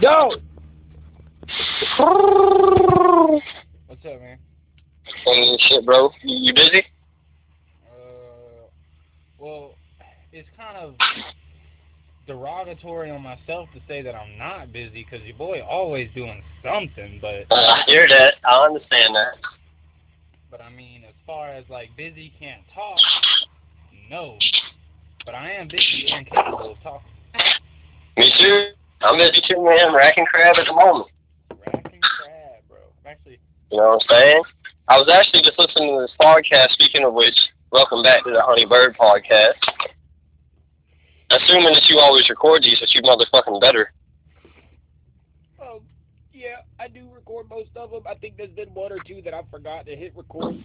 Yo! What's up, man? Hey, shit, bro. You, you busy? Uh, well, it's kind of derogatory on myself to say that I'm not busy because your boy always doing something, but Uh, I hear that. I understand that. but I mean, as far as like busy can't talk, no. But I am busy and capable of talking. Me too. I'm too, man. Racking crab at the moment. Racking crab, bro. Actually, You know what I'm saying? I was actually just listening to this podcast. Speaking of which, welcome back to the Honey Bird podcast. Assuming that you always record these, that you motherfucking better. oh yeah, I do record most of them. I think there's been one or two that I forgot to hit record,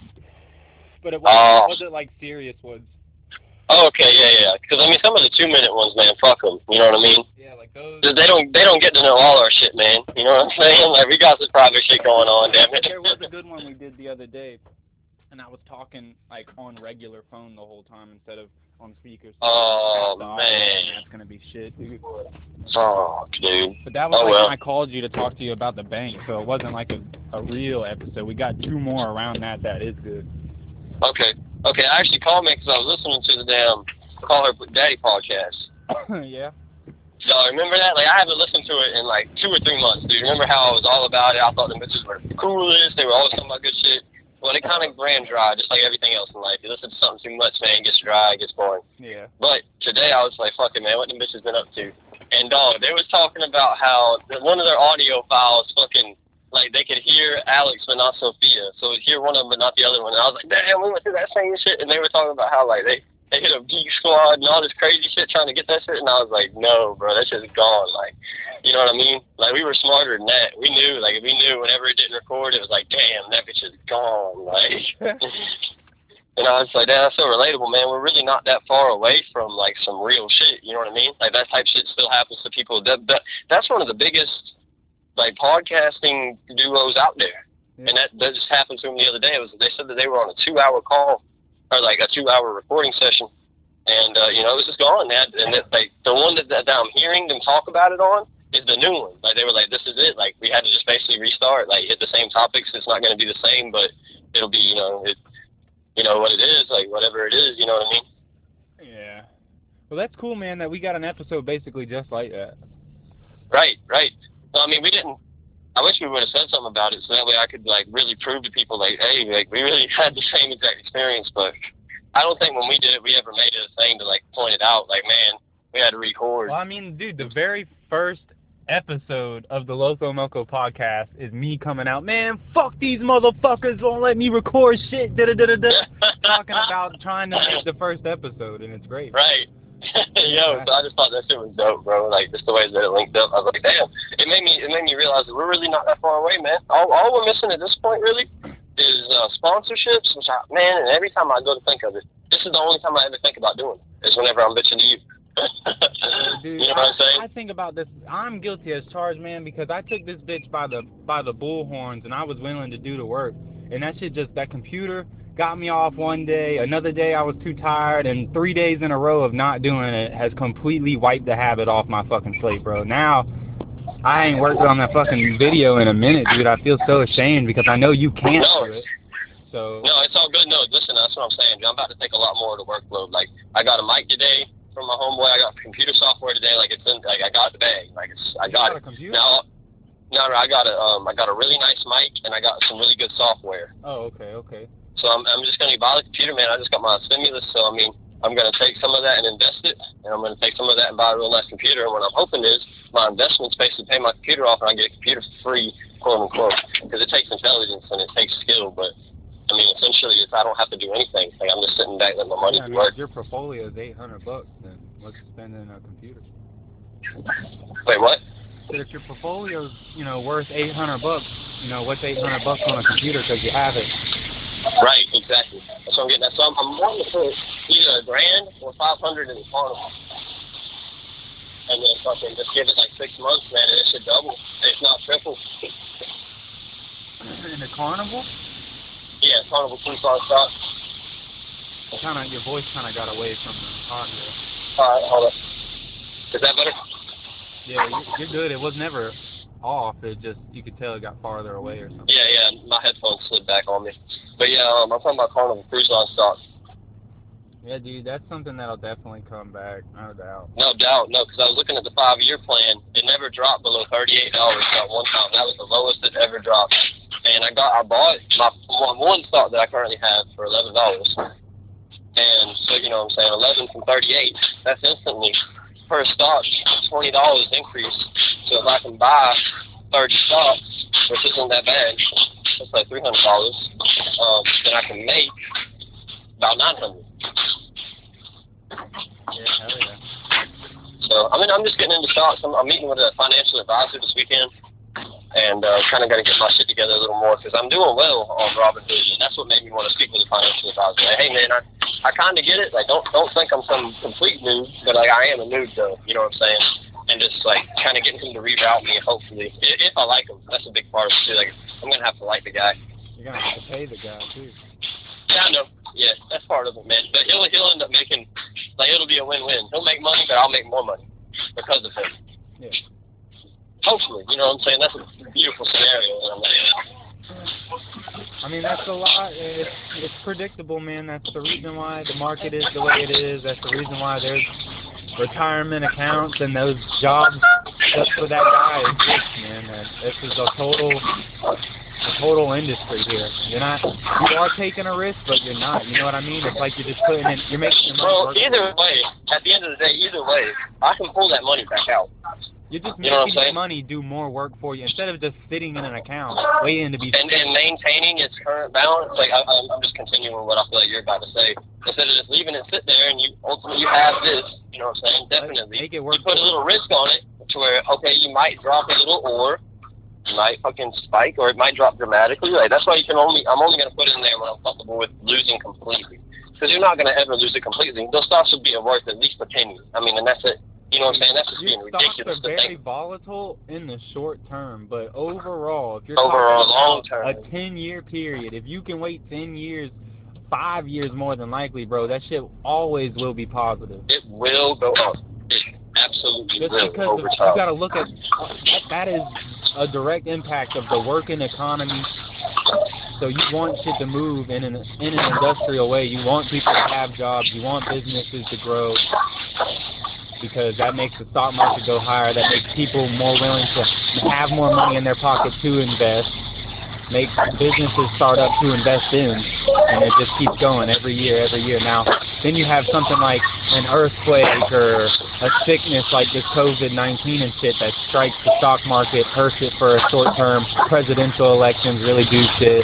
but it wasn't, Oh. it wasn't like serious ones. Oh, okay, yeah, yeah. Because I mean, some of the two minute ones, man, fuck them. You know what I mean? Yeah, like those. They don't, they don't get to know all our shit, man. You know what I'm saying? Like we got some private shit going on, damn it. There was a good one we did the other day, and I was talking like on regular phone the whole time instead of on speakers. Oh The man, that's gonna be shit, dude. fuck, dude. But that was Oh, like well. when I called you to talk to you about the bank, so it wasn't like a, a real episode. We got two more around that. That is good. Okay, okay. I actually called me because I was listening to the damn Call Her Daddy podcast. yeah. Y'all remember that? Like I haven't listened to it in like two or three months, dude. Remember how I was all about it? I thought the bitches were the coolest. They were always talking about good shit. Well, it kind of ran dry, just like everything else in life. You listen to something too much, man, it gets dry, it gets boring. Yeah. But today I was like, fuck it, man, what the bitches been up to? And dog, they was talking about how one of their audio files fucking like they could hear Alex but not Sophia, so hear one of them but not the other one. And I was like, damn, we went through that same shit. And they were talking about how like they they hit a geek squad and all this crazy shit trying to get that shit. And I was like, no, bro, that shit's gone. Like, you know what I mean? Like we were smarter than that. We knew, like, if we knew whenever it didn't record, it was like, damn, that bitch is gone. Like. And I was like, damn, that's so relatable, man. We're really not that far away from like some real shit. You know what I mean? Like that type shit still happens to people. That, that that's one of the biggest like podcasting duos out there. Yeah. And that, that just happened to them the other day. It was they said that they were on a two hour call or like a two hour recording session, and uh, you know it was just gone. That and that, like the one that, that I'm hearing them talk about it on is the new one. Like they were like, this is it. Like we had to just basically restart. Like hit the same topics. It's not going to be the same, but it'll be you know it you know what it is, like whatever it is, you know what I mean? Yeah. Well, that's cool, man. That we got an episode basically just like that. Right, right. So I mean, we didn't. I wish we would have said something about it, so that way I could like really prove to people, like, hey, like we really had the same exact experience. But I don't think when we did it, we ever made it a thing to like point it out, like, man, we had to record. Well, I mean, dude, the very first episode of the Loco Moco podcast is me coming out, man, fuck these motherfuckers won't let me record shit, da da da da da. Talking about trying to make the first episode, and it's great. Right. Yo, so I just thought that shit was dope, bro. Like just the way that it linked up. I was like, damn. It made me it made me realize that we're really not that far away, man. All all we're missing at this point really is uh sponsorships, which I man, and every time I go to think of it, this is the only time I ever think about doing it. Is whenever I'm bitching to you. Dude, you know what I'm saying? I, I think about this. I'm guilty as charged, man, because I took this bitch by the by the bullhorns, and I was willing to do the work. And that shit just that computer got me off one day. Another day I was too tired, and three days in a row of not doing it has completely wiped the habit off my fucking slate, bro. Now I ain't worked on that fucking video in a minute, dude. I feel so ashamed because I know you can't No, do it. So No, it's all good. No, listen, that's what I'm saying. I'm about to take a lot more of the workload. Like, I got a mic today from my homeboy. I got computer software today. Like, it's in, like, I got the bag. Like, it's, I got got a it. computer? Now, no, no, I got a, um, I got a really nice mic and I got some really good software. Oh, okay, okay. So I'm, I'm just gonna buy the computer, man. I just got my stimulus, so I mean, I'm gonna take some of that and invest it, and I'm gonna take some of that and buy a real nice computer. And what I'm hoping is my investments basically pay my computer off, and I get a computer for free, quote unquote, because it takes intelligence and it takes skill. But I mean, essentially, it's I don't have to do anything. Like I'm just sitting back, letting my money Yeah, I mean, work. if your portfolio is 800 bucks, then what's spending a computer? Wait, what? But if your portfolio's, you know, worth 800 bucks, you know, what's 800 bucks on a computer because you have it? Right, exactly. That's what I'm getting at. So I'm, I'm wanting to put either a grand or 500 in the carnival. And then fucking just give it like six months, man, and it should double, if not triple. In the carnival? Yeah, carnival two star stock. Kind of, your voice kind of got away from the audio. All right, hold up. Is that better? Yeah, you- you're good. It was never off. It just you could tell it got farther away or something. Yeah, yeah, my headphones slid back on me. But yeah, um, I'm talking about Carnival Cruise Line stock. Yeah, dude, that's something that'll definitely come back, no doubt. No doubt, no, because I was looking at the five-year plan. It never dropped below thirty-eight dollars at one time. That was the lowest it ever dropped. And I got, I bought my one, one stock that I currently have for eleven dollars. And so you know what I'm saying, eleven from thirty-eight. That's instantly per stock twenty dollars increase. So if I can buy thirty stocks, which isn't that bad, it's like three hundred dollars. Um, then I can make about nine hundred. Yeah, hell yeah. So I mean, I'm just getting into stocks. I'm, I'm meeting with a financial advisor this weekend, and uh, kind of got to get my shit together a little more because I'm doing well on Robinhood, and that's what made me want to speak with a financial advisor. Like, hey man, I I kind of get it. Like, don't don't think I'm some complete noob, but like I am a noob though. You know what I'm saying? And just like kind of getting him to reroute me, hopefully, if, if I like him. That's a big part of it too. Like, I'm gonna have to like the guy. You're gonna have to pay the guy too. Yeah, I know. Yeah, that's part of it, man. But he'll he'll end up making like it'll be a win-win. He'll make money, but I'll make more money because of him. Yeah. Hopefully, you know what I'm saying. That's a beautiful scenario that I'm laying out. I mean, that's a lot. It's, it's predictable, man. That's the reason why the market is the way it is. That's the reason why there's retirement accounts and those jobs just for that guy exist, man. This is a total, a total industry here. You're not, you are taking a risk, but you're not. You know what I mean? It's like you're just putting in, you're making your money Bro, work. either way, at the end of the day, either way, I can pull that money back out. You're just you know what I'm making money do more work for you instead of just sitting in an account waiting to be. And and maintaining its current balance, like I, I'm I'm just continuing what I feel like you're about to say. Instead of just leaving it sit there and you ultimately you have this, you know what I'm saying? Definitely. Make it work. you put a little risk on it to where okay, you might drop a little or you might fucking spike or it might drop dramatically. Like that's why you can only I'm only gonna put it in there when I'm comfortable with losing completely. Because you're not gonna ever lose it completely. Those stocks will be worth at least a penny. I mean, and that's it. You know what I'm saying? That's just being Your stocks ridiculous are to very think. volatile in the short term, but overall, if you're Overall, long term. a ten year period, if you can wait ten years, five years more than likely, bro, that shit always will be positive. It will go up. It absolutely Just will because of, over you got to look at that, that is a direct impact of the working economy. So you want shit to move in an in an industrial way. You want people to have jobs. You want businesses to grow because that makes the stock market go higher. That makes people more willing to have more money in their pocket to invest. Makes businesses start up to invest in, and it just keeps going every year, every year. Now, then you have something like an earthquake or a sickness like this COVID-19 and shit that strikes the stock market, hurts it for a short term. Presidential elections really do shit.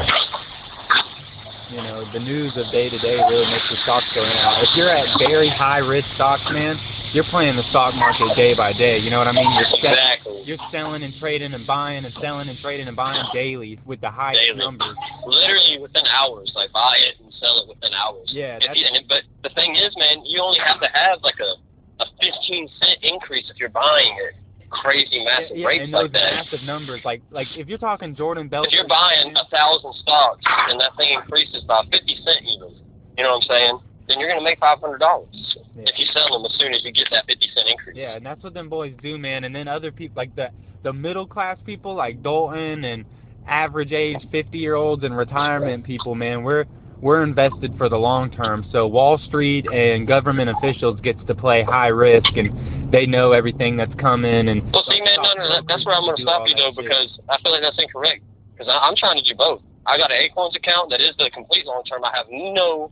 You know, the news of day to day really makes the stocks go down. If you're at very high risk stocks, man, you're playing the stock market day by day. You know what I mean? You're Exactly. you're selling and trading and buying and selling and trading and buying daily with the highest Daily. numbers. Literally within hours. Like buy it and sell it within hours. Yeah, that's and but the thing is, man, you only have to have like a a 15 cent increase if you're buying it. Crazy massive yeah, rates and those like that. massive numbers. Like like if you're talking Jordan Belfort, If you're buying a thousand stocks and that thing increases by 50 cent even, you know what I'm saying? Then you're gonna make five hundred dollars Yeah. if you sell them as soon as you get that 50 cent increase. Yeah, and that's what them boys do, man. And then other people, like the the middle class people, like Dalton and average age fifty year olds and retirement people, man. We're we're invested for the long term. So Wall Street and government officials gets to play high risk, and they know everything that's coming. And Well, see, man, no, no, that, that's where I'm going to stop you, though, shit. because I feel like that's incorrect. Because I'm trying to do both. I got an Acorns account that is the complete long term. I have no,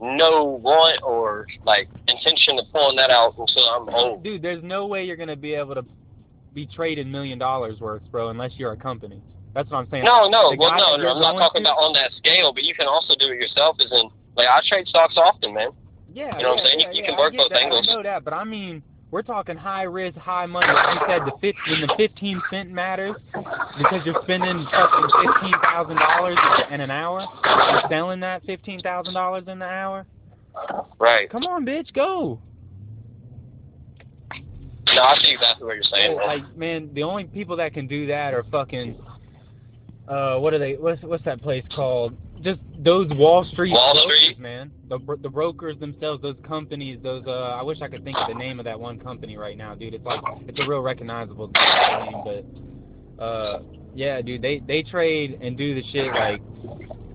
no want or like intention of pulling that out until I'm old. dude, there's no way you're gonna be able to be trading million dollars worth, bro, unless you're a company. That's what I'm saying. No, no, well, no, no, I'm not talking to- about on that scale, but you can also do it yourself. As in, like, I trade stocks often, man. Yeah, You know what I'm saying? You- yeah, you yeah, can work both that. angles. I know that, but I mean, we're talking high risk, high money. Like you said, the fif- when the fifteen cent matters because you're spending fucking fifteen thousand dollars in an hour. You're selling that fifteen thousand dollars in the hour. Right. Come on, bitch, go. No, I see exactly what you're saying. man. Like, man, the only people that can do that are fucking. Uh, what are they? What's what's that place called? Just those Wall Street Wall brokers, Street. man. The the brokers themselves, those companies, those uh, I wish I could think of the name of that one company right now, dude. It's like it's a real recognizable name, but uh, yeah, dude. They they trade and do the shit like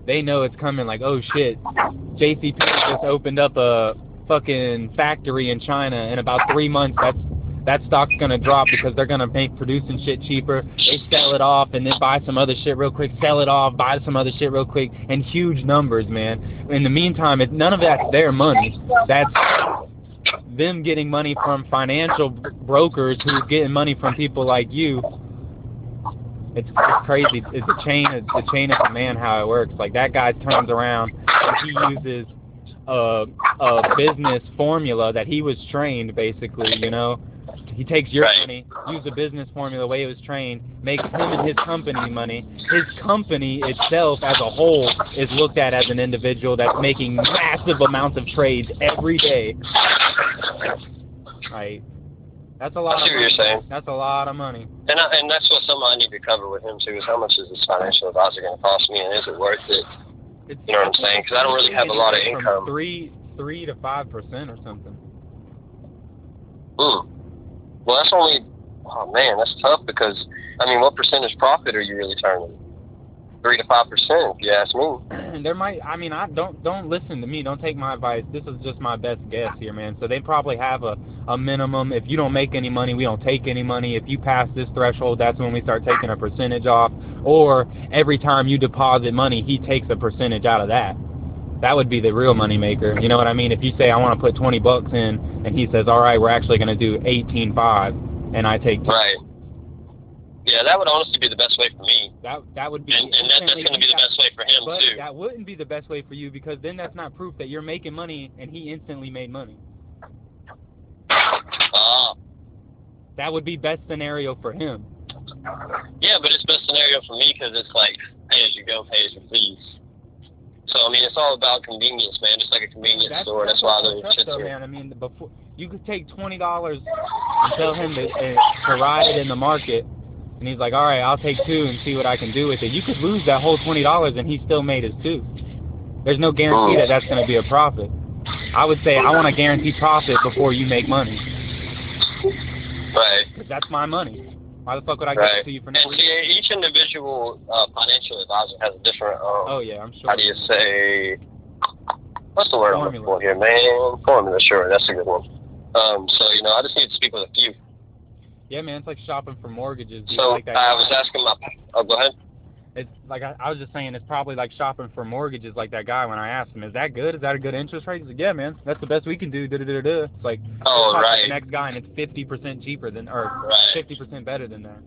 they know it's coming. Like, oh shit, JCP just opened up a fucking factory in China. In about three months, that's that stock's gonna drop because they're gonna make producing shit cheaper. They sell it off and then buy some other shit real quick, sell it off, buy some other shit real quick, and huge numbers, man. In the meantime, it, none of that's their money. That's them getting money from financial brokers who's getting money from people like you. It's, it's crazy. It's a chain. It's a chain of command how it works. Like that guy turns around and he uses a a business formula that he was trained basically. You know, he takes your Right. money, use the business formula the way it was trained, makes him and his company money. His company itself as a whole is looked at as an individual that's making massive amounts of trades every day. Right. That's a I lot see of what you're saying. That's a lot of money. And I, and that's what something I need to cover with him too is how much is this financial advisor going to cost me and is it worth it? It's, You know what I'm saying? 'Cause I don't really have a lot of income. Three, three to five percent or something. Hmm. Well, that's only. Oh man, that's tough because I mean, what percentage profit are you really turning? Three to five percent, if you ask me. there might. I mean, I don't don't listen to me. Don't take my advice. This is just my best guess here, man. So they probably have a a minimum. If you don't make any money, we don't take any money. If you pass this threshold, that's when we start taking a percentage off. Or every time you deposit money, he takes a percentage out of that. That would be the real money maker. You know what I mean? If you say I want to put 20 bucks in, and he says, all right, we're actually going to do 18.5, and I take Right. Yeah, that would honestly be the best way for me, that that would be and, and that, that's going to be the best way for him But too. that wouldn't be the best way for you because then that's not proof that you're making money and he instantly made money. Ah, That would be best scenario for him. yeah, but it's best scenario for me because it's like pay as you go, pay as you please. So I mean, it's all about convenience, man. Just like a convenience store. That's why what the fucked up, shit's though, here. man. I mean, before you could take twenty dollars and tell him to, uh, to ride it in the market, and he's like, all right, I'll take two and see what I can do with it. You could lose that whole twenty dollars, and he still made his two. There's no guarantee that that's going to be a profit. I would say I want to guarantee profit before you make money. Right. that's my money. Why the fuck would I give it to you for no And reason? see, each individual uh, financial advisor has a different. Um, Oh yeah, I'm sure. how do you say? What's the word I'm looking for here, man? Formula, sure, that's a good one. Um, so you know, I just need to speak with a few. Yeah, man, it's like shopping for mortgages. dude. So like I was asking my. Oh, go ahead. It's like I, I was just saying, it's probably like shopping for mortgages. Like that guy when I asked him, "Is that good? Is that a good interest rate?" He's like, "Yeah, man, that's the best we can do." Da da da da. It's like Oh, right. The next guy, and it's fifty percent cheaper than, or fifty percent better than that.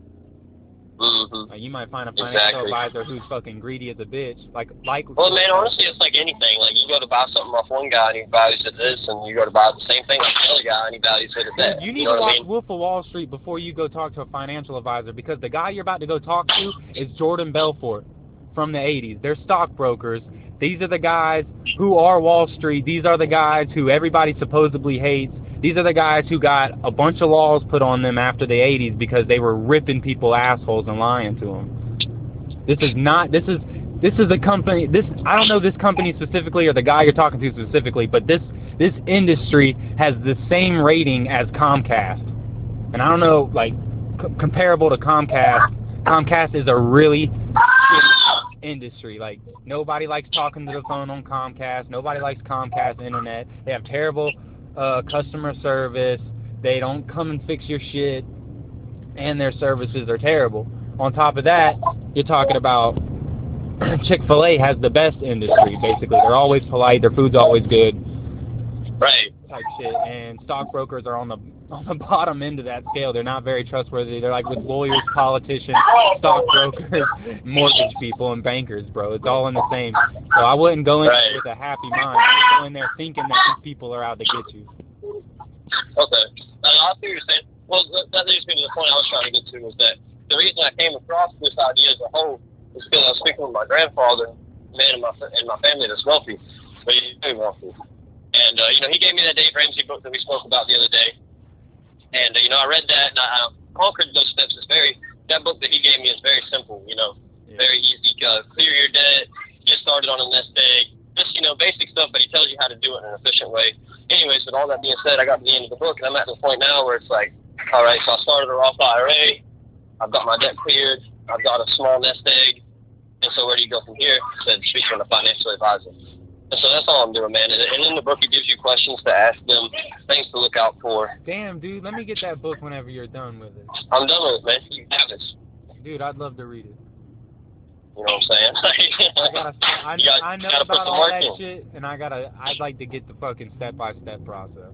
Mm-hmm. Like, you might find a financial Exactly. advisor who's fucking greedy as a bitch. Like like. Well, man, honestly, it's like anything. Like you go to buy something off one guy and he values it this, and you go to buy the same thing off the other guy and he values it at that. You need know to watch I mean? Wolf of Wall Street before you go talk to a financial advisor because the guy you're about to go talk to is Jordan Belfort from the 80s. They're stockbrokers. These are the guys who are Wall Street. These are the guys who everybody supposedly hates. These are the guys who got a bunch of laws put on them after the 80s because they were ripping people assholes and lying to them. This is not. This is. This is a company. This I don't know this company specifically or the guy you're talking to specifically, but this this industry has the same rating as Comcast, and I don't know like c- comparable to Comcast. Comcast is a really industry. Like nobody likes talking to the phone on Comcast. Nobody likes Comcast internet. They have terrible uh, customer service. They don't come and fix your shit, and their services are terrible. On top of that, you're talking about Chick Fil A has the best industry. Basically, they're always polite. Their food's always good Right. Type shit, and stockbrokers are on the on the bottom end of that scale. They're not very trustworthy. They're like with lawyers, politicians, stockbrokers, mortgage people, and bankers, bro. It's all in the same. So I wouldn't go in Right. there with a happy mind. I'd go in there thinking that these people are out to get you. Okay. Uh, I see what you're saying. Well, that, leads me to the point I was trying to get to was that the reason I came across this idea as a whole is because I was speaking with my grandfather, man in my in my family that's wealthy, but he's very wealthy. And uh, you know, he gave me that Dave Ramsey book that we spoke about the other day. And uh, you know, I read that and I, I conquered those steps. It's very that book that he gave me is very simple. You know, Yeah. very easy. Uh, clear your debt, get started on a nest egg. Just you know, basic stuff, but he tells you how to do it in an efficient way. Anyways, with all that being said, I got to the end of the book, and I'm at the point now where it's like, all right, so I started a Roth IRA. I've got my debt cleared. I've got a small nest egg. And so where do you go from here? I said, speak to a financial advisor. So that's all I'm doing, man. And, in the book, it gives you questions to ask them, things to look out for. Damn, dude, let me get that book whenever you're done with it. I'm done with it, man. You have this. Dude, I'd love to read it. You know what I'm saying? I gotta, I, gotta- I know about all that in. shit, and I gotta, I'd like to get the fucking step by step process.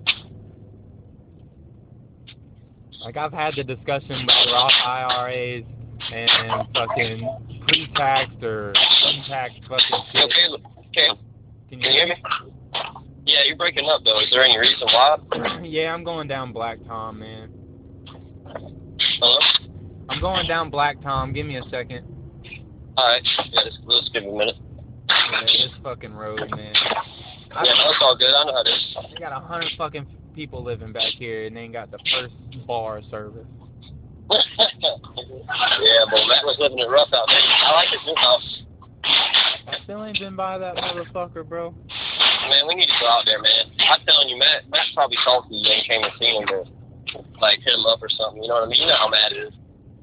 Like I've had the discussion about Roth IRAs and fucking pre-taxed or untaxed fucking shit. okay, okay. Can Can you hear me? Yeah, you're breaking up though. Is there any reason why? yeah, I'm going down Black Tom, man. Hello? I'm going down Black Tom. Give me a second. All right. Yeah, just, let's give it a minute. Yeah, this fucking road, man. I, Yeah, no, it's all good. I know how it is. I got a hundred fucking people living back here, and they ain't got the first bar service. yeah, but Matt was living it rough out there. I like his new house. I still ain't been by that motherfucker, bro. Man, we need to go out there, man. I'm telling you, Matt. Matt's probably salty you ain't came and seen him to like hit him up or something. You know what I mean? You know how Matt is.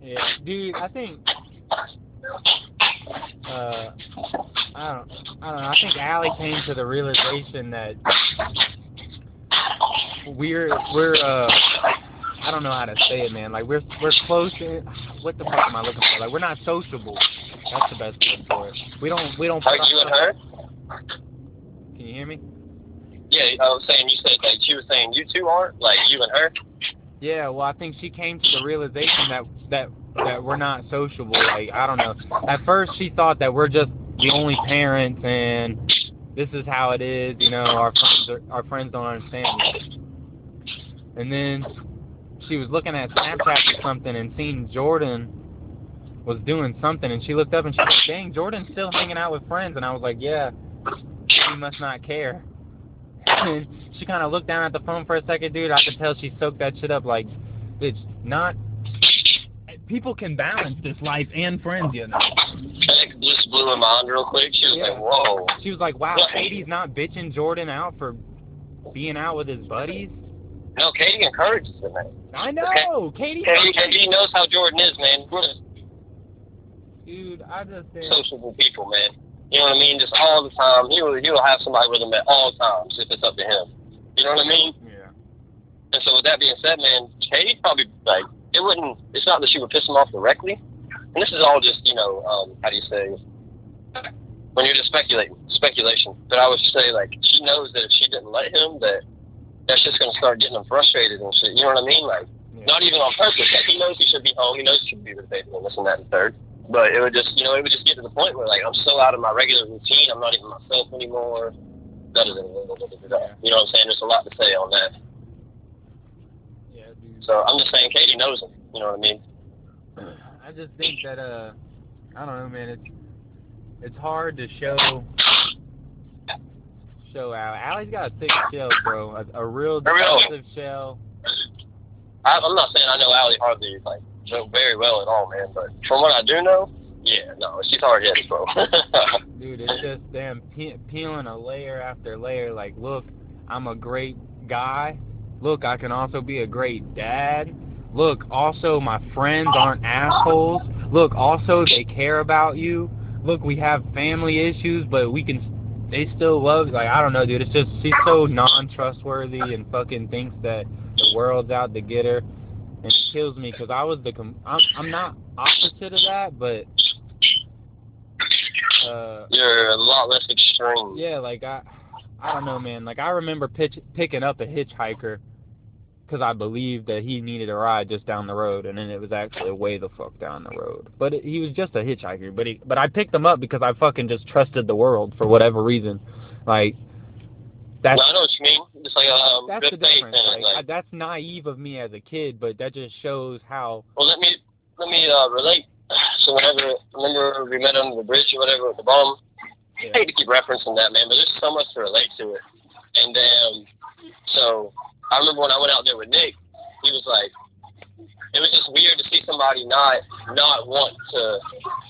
Yeah, dude, I think uh I don't I don't know, I think Allie came to the realization that we're we're uh I don't know how to say it man, like we're we're close To, what the fuck am I looking for? Like we're not sociable. That's the best word for it. We don't we don't Like you and her? Can you hear me? Yeah, I was saying you said like she was saying you two aren't like you and her. Yeah, well, I think she came to the realization that that that we're not sociable. Like I don't know. At first, she thought that we're just the only parents, and this is how it is. You know, our friends are, our friends don't understand. And then she was looking at Snapchat or something and seen Jordan was doing something, and she looked up and she said, "Dang, Jordan's still hanging out with friends." And I was like, "Yeah, he must not care." And she kind of looked down at the phone for a second, dude. I could tell she soaked that shit up like, bitch, not. People can balance this life and friends, you know. That just blew her mind real quick. She was Yeah. like, "Whoa." She was like, wow, Katie's not bitching Jordan out for being out with his buddies. No, Katie encourages it, man. I know, Katie. Katie, Katie knows how Jordan is, man. Dude, I just think. sociable people, man. You know what I mean? Just all the time. He will, he will have somebody with him at all times if it's up to him. You know what I mean? Yeah. And so with that being said, man, Katie probably like it wouldn't. It's not that she would piss him off directly. And this is all just you know um, how do you say when you're just speculating speculation. But I would say like she knows that if she didn't let him, that that's just gonna start getting him frustrated and shit. You know what I mean? Like yeah. not even on purpose. Like he knows he should be home. He knows he should be with the baby and this and that and third. But it would just, you know, it would just get to the point where like I'm so out of my regular routine. I'm not even myself anymore. Da, da, da. You know what I'm saying? There's a lot to say on that. Yeah, dude. So I'm just saying, Katie knows him. You know what I mean? I just think that uh, I don't know, man. It's it's hard to show show out. Allie's got a thick shell, bro. A, a real defensive shell. I, I'm not saying I know Allie hardly like so very well at all, man. But from what I do know, yeah, no, she's hard headed, bro. Dude, it's just them pe- peeling a layer after layer. Like, look, I'm a great guy. Look, I can also be a great dad. Look, also my friends aren't assholes. Look, also they care about you. Look, we have family issues, but we can. They still love. Like, I don't know, dude. It's just she's so non-trustworthy and fucking thinks that the world's out to get her. And it kills me because I was the. Com- I'm, I'm not opposite of that, but. Uh, You're a lot less extreme. yeah, like I, I don't know, man. Like I remember pitch, picking up a hitchhiker because I believed that he needed a ride just down the road, and then it was actually way the fuck down the road. But it, he was just a hitchhiker. But he, but I picked him up because I fucking just trusted the world for whatever reason. Like that's No, I know what you mean. Just like um, that's the difference. Like. I, Like, that's naive of me as a kid, but that just shows how. well, let me let me uh, relate. So whenever remember we met under the bridge or whatever at the bottom. Yeah. I hate to keep referencing that, man, but there's so much to relate to it. And um, so I remember when I went out there with Nick, he was like, it was just weird to see somebody not not want to,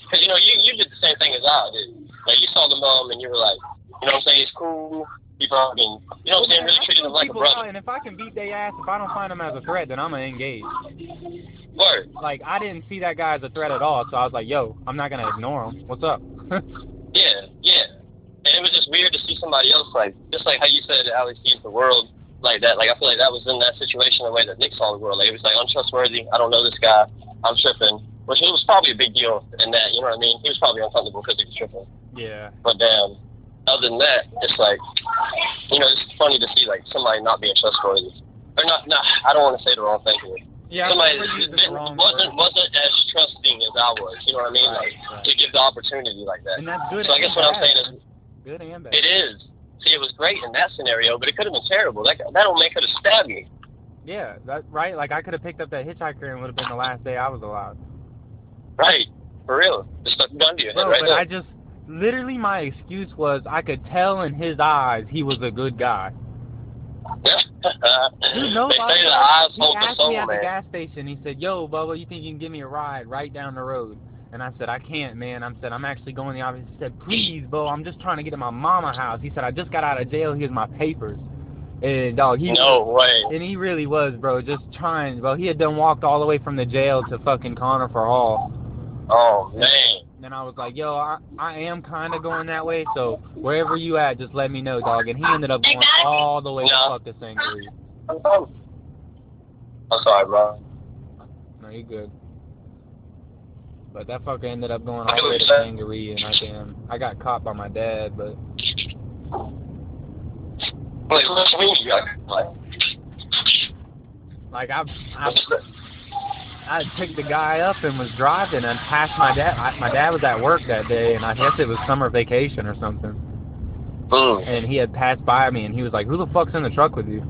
because you know you you did the same thing as I did. Like you saw the mom and you were like, you know what I'm saying? He's cool. He fucking, you know what I'm saying? Really treated him like a People brother. and if I can beat their ass, if I don't find them as a threat, then I'm gonna engage. Word. Like I didn't see that guy as a threat at all, so I was like, yo, I'm not gonna ignore him. What's up? Yeah, yeah. And it was just weird to see somebody else like, just like how you said Alex sees the world like that. Like I feel like that was in that situation the way that Nick saw the world. Like it was like untrustworthy. I don't know this guy. I'm tripping. Which it was probably a big deal in that. You know what I mean? He was probably uncomfortable because he was tripping. yeah. But um, other than that, it's like, you know, it's funny to see like somebody not being trustworthy. Or not, not. I don't want to say the wrong thing here. Yeah. somebody I that used the didn't- wrong wasn't word. wasn't as trusting as I was. You know what I mean? Right, like right. to give the opportunity like that. And that's good. So I guess what I'm saying is good and bad. It is. See, it was great in that scenario, but it could have been terrible. That that old man could have stabbed me. Yeah, that right. Like I could have picked up that hitchhiker and would have been the last day I was alive. Right. For real. Just stuck a gun to your head Bro, right but there. I just literally my excuse was I could tell in his eyes he was a good guy. Dude, no, they Bubba, say the eyes he hold the asked soul, me at the man. gas station. He said, "Yo, Bubba, you think you can give me a ride right down the road?" And I said, "I can't, man." I said, "I'm actually going to the office." He said, "Please, bro, I'm just trying to get to my mama house." He said, "I just got out of jail. Here's my papers." And dog, he No way. and he really was, bro, just trying, bro. He had done walked all the way from the jail to fucking Conifer Hall. Oh man. And I was like, yo, I, I am kind of going that way, so wherever you at, just let me know, dog. And he ended up going all the way to No. fuck the Sangaree. I'm sorry, bro. No, you good. But that fucker ended up going all the way to Okay. Sangaree, and I damn, I got caught by my dad, but Like, what do you mean you got like, like I, I, I picked the guy up and was driving and passed my dad. I, my dad was at work that day, and I guess it was summer vacation or something. mm, And he had passed by me, and he was like, "Who the fuck's in the truck with you?"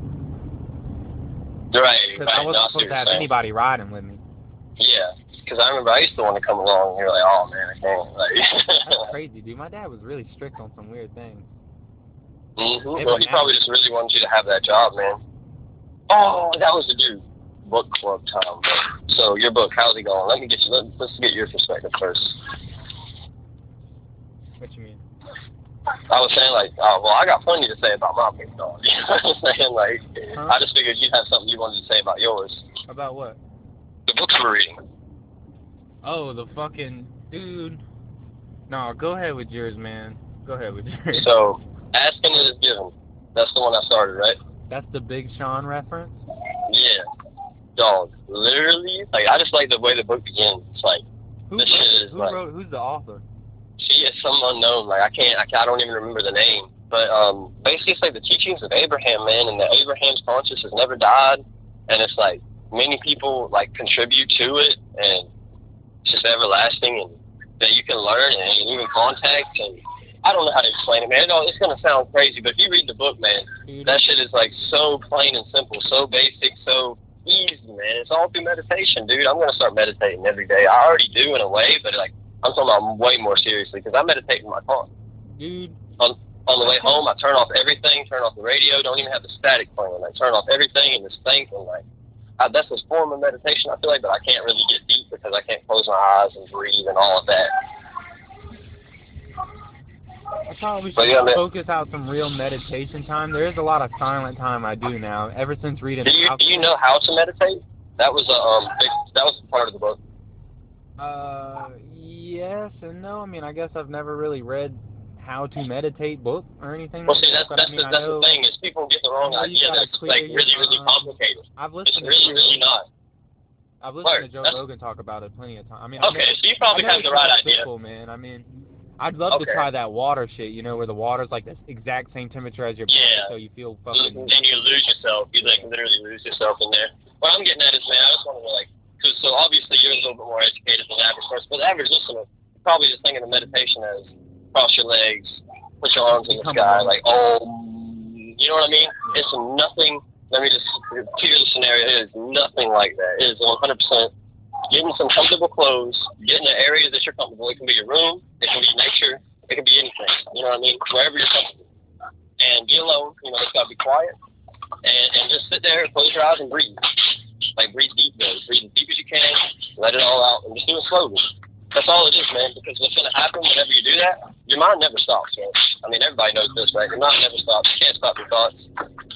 right, Because right. I wasn't supposed to have saying. anybody riding with me. Yeah. Because I remember I used to want to come along, and you're like, oh man, I can't. Like, crazy, dude. My dad was really strict on some weird things. hmm Well, he probably just really wanted you to have that job, man. Oh, that was the dude. Book club time. So your book, how's it going? Let me get you. Let, let's get your perspective first. What you mean? I was saying like, oh well, I got plenty to say about my book, dog. You know what I'm saying? Like, Huh? I just figured you'd have something you wanted to say about yours. About what? The books we're reading. Oh, the fucking dude. No, go ahead with yours, man. Go ahead with yours. So, Ask and It Is Given. That's the one I started, right? That's the Big Sean reference. Yeah. Dog. Literally, like I just like the way the book begins. It's like Who This wrote, shit is who like- wrote? Who's the author? she is some unknown. Like I can't, I, can't, I don't even remember the name. But um, basically, it's like the teachings of Abraham, man, and that Abraham's conscience has never died, and it's like many people like contribute to it, and just everlasting, and that you can learn and even contact. And I don't know how to explain it, man. No, it's gonna sound crazy, but if you read the book, man, Dude, that shit is like so plain and simple, so basic, so easy, man. It's all through meditation, dude. I'm gonna start meditating every day. I already do in a way, but like I'm talking about way more seriously because I meditate in my car. dude, On the way home, I turn off everything, turn off the radio, don't even have the static playing. I turn off everything and just think and like. I, that's a form of meditation, I feel like, but I can't really get deep because I can't close my eyes and breathe and all of that. I thought we should yeah, focus out some real meditation time. There is a lot of silent time I do now. Ever since reading. Do you do you know how to meditate? That was a um big, that was part of the book. Uh, yes and no. I mean, I guess I've never really read how to meditate book or anything. Well, like see, that's that's I mean, the, that's know, the thing is people get the wrong I idea that it's like really really mind. complicated. I've It's listened really to really not. I've listened Word, to Joe that's- Rogan talk about it plenty of times. I mean, I Okay, know, so you probably I have the right idea. simple, man. I mean, I'd love to try that water shit. You know, where the water's like the exact same temperature as your Yeah. body, so you feel fucking. And you lose yourself. You like literally lose yourself in there. What I'm getting at is, man, I just want to like, cause so obviously you're a little bit more educated than the average person, but the average listener probably just thinking of meditation as cross your legs, put your arms in the sky, like oh, you know what I mean? It's nothing. Let me just clear the scenario. It is nothing like that. It is 100 percent getting some comfortable clothes, getting an area that you're comfortable. It can be your room, it can be nature, it can be anything. You know what I mean? Wherever you're comfortable. And be alone. You know, it's got to be quiet. And, and just sit there, close your eyes, and breathe. Like breathe deep, though. Breathe as deep as you can. Let it all out, and just do it slowly. That's all it is, man. Because what's gonna happen whenever you do that, your mind never stops, man. I mean, everybody knows this, right? Your mind never stops. You can't stop your thoughts.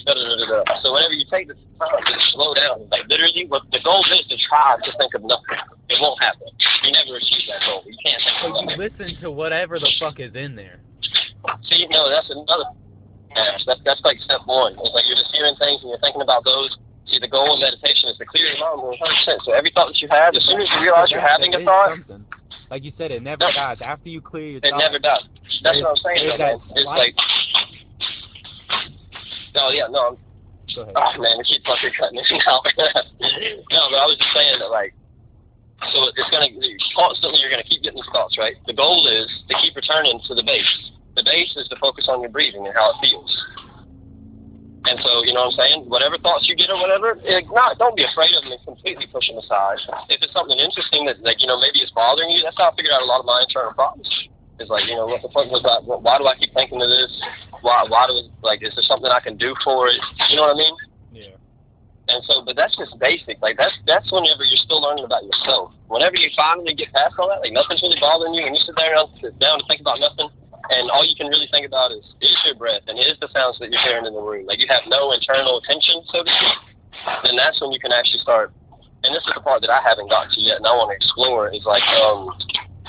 Da, da, da. So whenever you take the time to slow down, like literally, what the goal is to try to think of nothing. It won't happen. You never achieve that goal. You can't think of you listen to whatever the fuck is in there. See, no, that's another. That's that's like step one. It's like you're just hearing things and you're thinking about those. See, the goal of meditation is to clear your mind 100. percent So every thought that you have, as soon as you realize you're having a thought, something. Like you said, it never No. dies. After you clear your it thoughts, never does. That's what I'm saying. there's though, man. It's like, oh yeah, no, I'm Go ahead. Oh man, keep fucking cutting this out. no, but I was just saying that like, so it's gonna constantly you're gonna keep getting these thoughts, right? The goal is to keep returning to the base. The base is to focus on your breathing and how it feels. And so, you know what I'm saying? Whatever thoughts you get or whatever, eh, it, not don't be afraid of them and completely push them aside. If it's something interesting that, like, you know, maybe it's bothering you, that's how I figured out a lot of my internal problems. It's like, you know, what the fuck was that? Why do I keep thinking of this? Why, why do, like, is there something I can do for it? You know what I mean? Yeah. And so, but that's just basic. Like that's that's whenever you're still learning about yourself. Whenever you finally get past all that, like nothing's really bothering you, and you sit there and sit down to think about nothing, and all you can really think about is is your breath and is the sounds that you're hearing in the room. Like you have no internal attention, so to speak. Then that's when you can actually start. And this is the part that I haven't got to yet, and I want to explore. Is like um,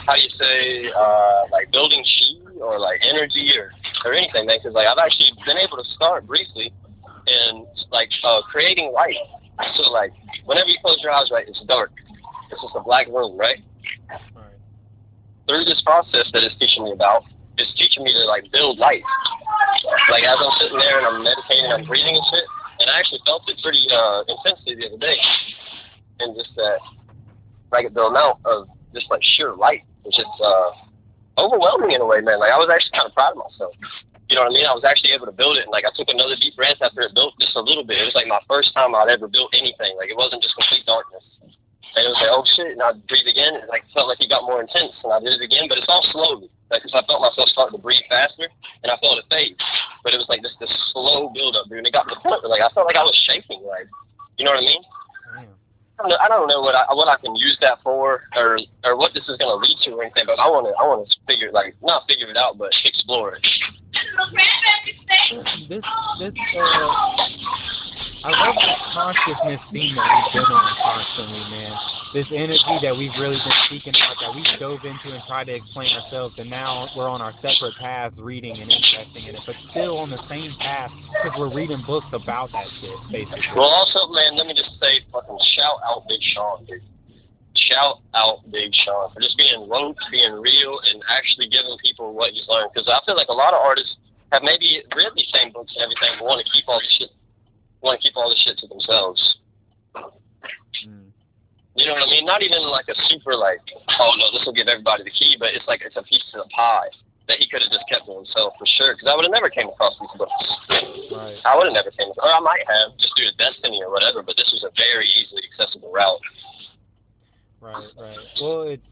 how do you say uh, like building chi or like energy or or anything. Because like I've actually been able to start briefly and like uh, creating light. So like whenever you close your eyes, right, it's dark. It's just a black room, right? Right. Through this process that it's teaching me about, it's teaching me to like build light. Like as I'm sitting there and I'm meditating, I'm breathing and shit, and I actually felt it pretty uh, intensely the other day, and just that like the amount of just like sheer light was just uh, overwhelming in a way, man. Like I was actually kind of proud of myself. You know what I mean? I was actually able to build it, and like I took another deep breath after it built just a little bit. It was like my first time I'd ever built anything. Like it wasn't just complete darkness. And it was like, oh shit, and I'd breathe again. It like felt like it got more intense, and I did it again, but it's all slowly. Like, cause I felt myself starting to breathe faster, and I felt it fade. But it was like this this slow build up, dude. And it got to the point where like I felt like I was shaking, like, you know what I mean? Damn. I don't know, I don't know what I what I can use that for, or or what this is gonna lead to or anything. But I want to I want to figure like not figure it out, but explore it. This, this, uh, I love this consciousness theme that we've been on constantly, man. This energy that we've really been speaking about, that we dove into and tried to explain ourselves, and now we're on our separate paths, reading and interesting in it, but still on the same path because we're reading books about that shit, basically. Well, also, man, let me just say, fucking shout out Big Sean, dude. Shout out Big Sean for just being woke, being real, and actually giving people what he's learned. Because I feel like a lot of artists have maybe read these same books and everything, but want to keep all the shit, want to keep all the shit to themselves. Mm. You know what I mean? Not even like a super like, oh no, this will give everybody the key, but it's like it's a piece of the pie that he could have just kept to himself for sure. Because I would have never came across these books. Right. I would have never came, or I might have just due to destiny or whatever. But this was a very easily accessible route. Right, right. Well, it's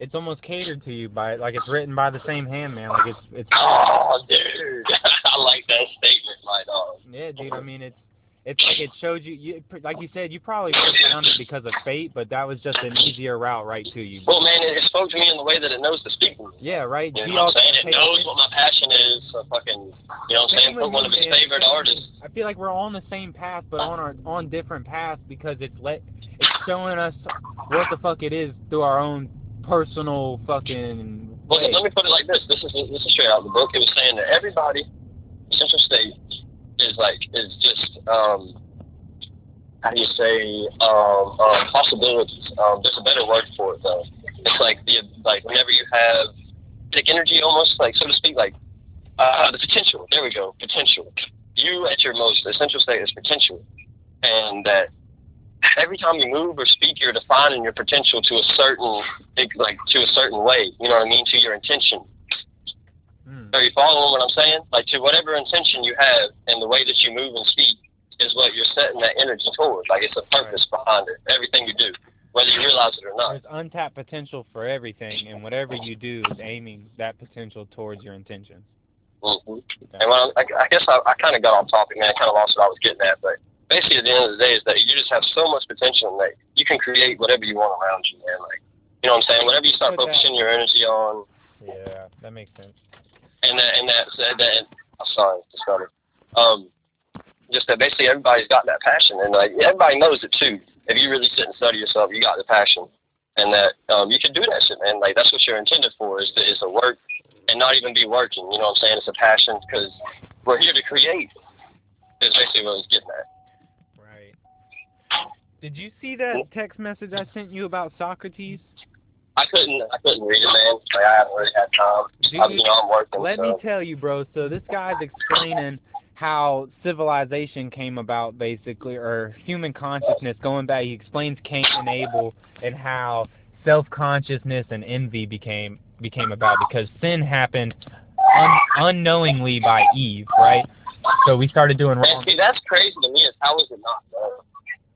it's almost catered to you by like it's written by the same hand, man. Like it's it's Oh, dude, like that statement, my dog. yeah, dude. I mean, it's it's like it showed you, you like you said, you probably would have found it because of fate, but that was just an easier route right to you. Well, man, it, it spoke to me in the way that it knows to speak to me. Yeah, right. You know what I'm saying? It knows what my passion is. So fucking, you know what I'm saying? Put one of his favorite artists. I feel like we're on the same path, but on our on different paths because it's let it's showing us what the fuck it is through our own personal fucking Well, way. let me put it like this. This is this is straight out of the book. It was saying that everybody, Central State, is like is just um, how do you say um, um possibilities. Um, there's a better word for it though. It's like the like whenever you have like energy, almost like so to speak, like uh, the potential. There we go, potential. You at your most the essential state is potential, and that every time you move or speak, you're defining your potential to a certain, like to a certain way. You know what I mean? To your intention. Mm. Are you following what I'm saying? Like to whatever intention you have, and the way that you move and speak is what you're setting that energy towards. Like it's a purpose behind it. Everything you do, whether you realize it or not. There's untapped potential for everything, and whatever you do is aiming that potential towards your intentions. hmm And when I, I guess I, I kind of got off topic, man. I kind of lost what I was getting at, but basically, at the end of the day, is that you just have so much potential that you can create whatever you want around you, man. Like You know what I'm saying? Whatever you start Put that- focusing your energy on, Yeah, that makes sense. And that and that that, that oh, sorry, just it. Um, just that basically everybody's got that passion, and like everybody knows it too. If you really sit and study yourself, you got the passion, and that um, you can do that shit, man. Like that's what you're intended for is to is to work and not even be working. You know what I'm saying? It's a passion because we're here to create. Is basically what I was getting at. Right. Did you see that text message I sent you about Socrates? I couldn't I couldn't read it, man. Like I haven't really had time. Dude, you know, I'm working. Let so. me tell you, bro. So this guy's explaining how civilization came about, basically, or human consciousness going back. He explains Cain and Abel and how self-consciousness and envy became became about because sin happened un- unknowingly by Eve, right? So we started doing And wrong. see, that's crazy to me. Is how is it not known?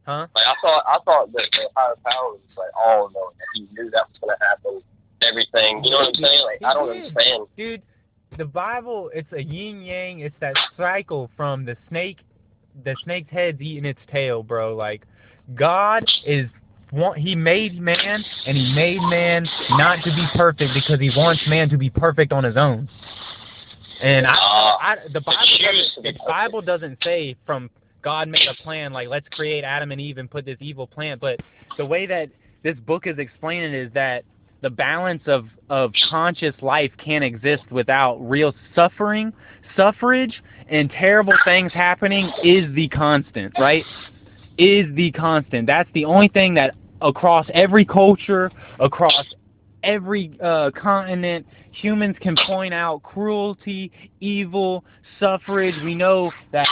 Huh? Like I thought, I thought that the higher power was like all knowing that he knew that was to happen. Everything, you know what I'm saying? Like I don't understand. dude the bible it's a yin yang it's that cycle from the snake the snake's head's eating its tail bro like god is he made man and he made man not to be perfect because he wants man to be perfect on his own and I, Uh, I the bible doesn't the bible doesn't say from god made a plan like let's create adam and eve and put this evil plant. But the way that this book is explaining is that the balance of of conscious life can't exist without real suffering suffrage and terrible things happening is the constant right? Is the constant. That's the only thing that across every culture across every uh continent humans can point out cruelty evil suffrage. We know that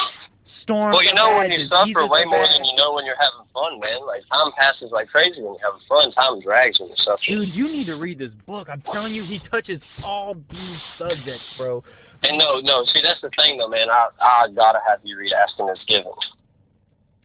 storms Well, you know when you suffer way more than you know when you're having fun, man. Like time passes like crazy when you're having fun. Time drags when you're suffering. Dude, you need to read this book. I'm telling you, he touches all these subjects, bro. And no, no. See, that's the thing, though, man. I I gotta have you read Ask and It Is Given.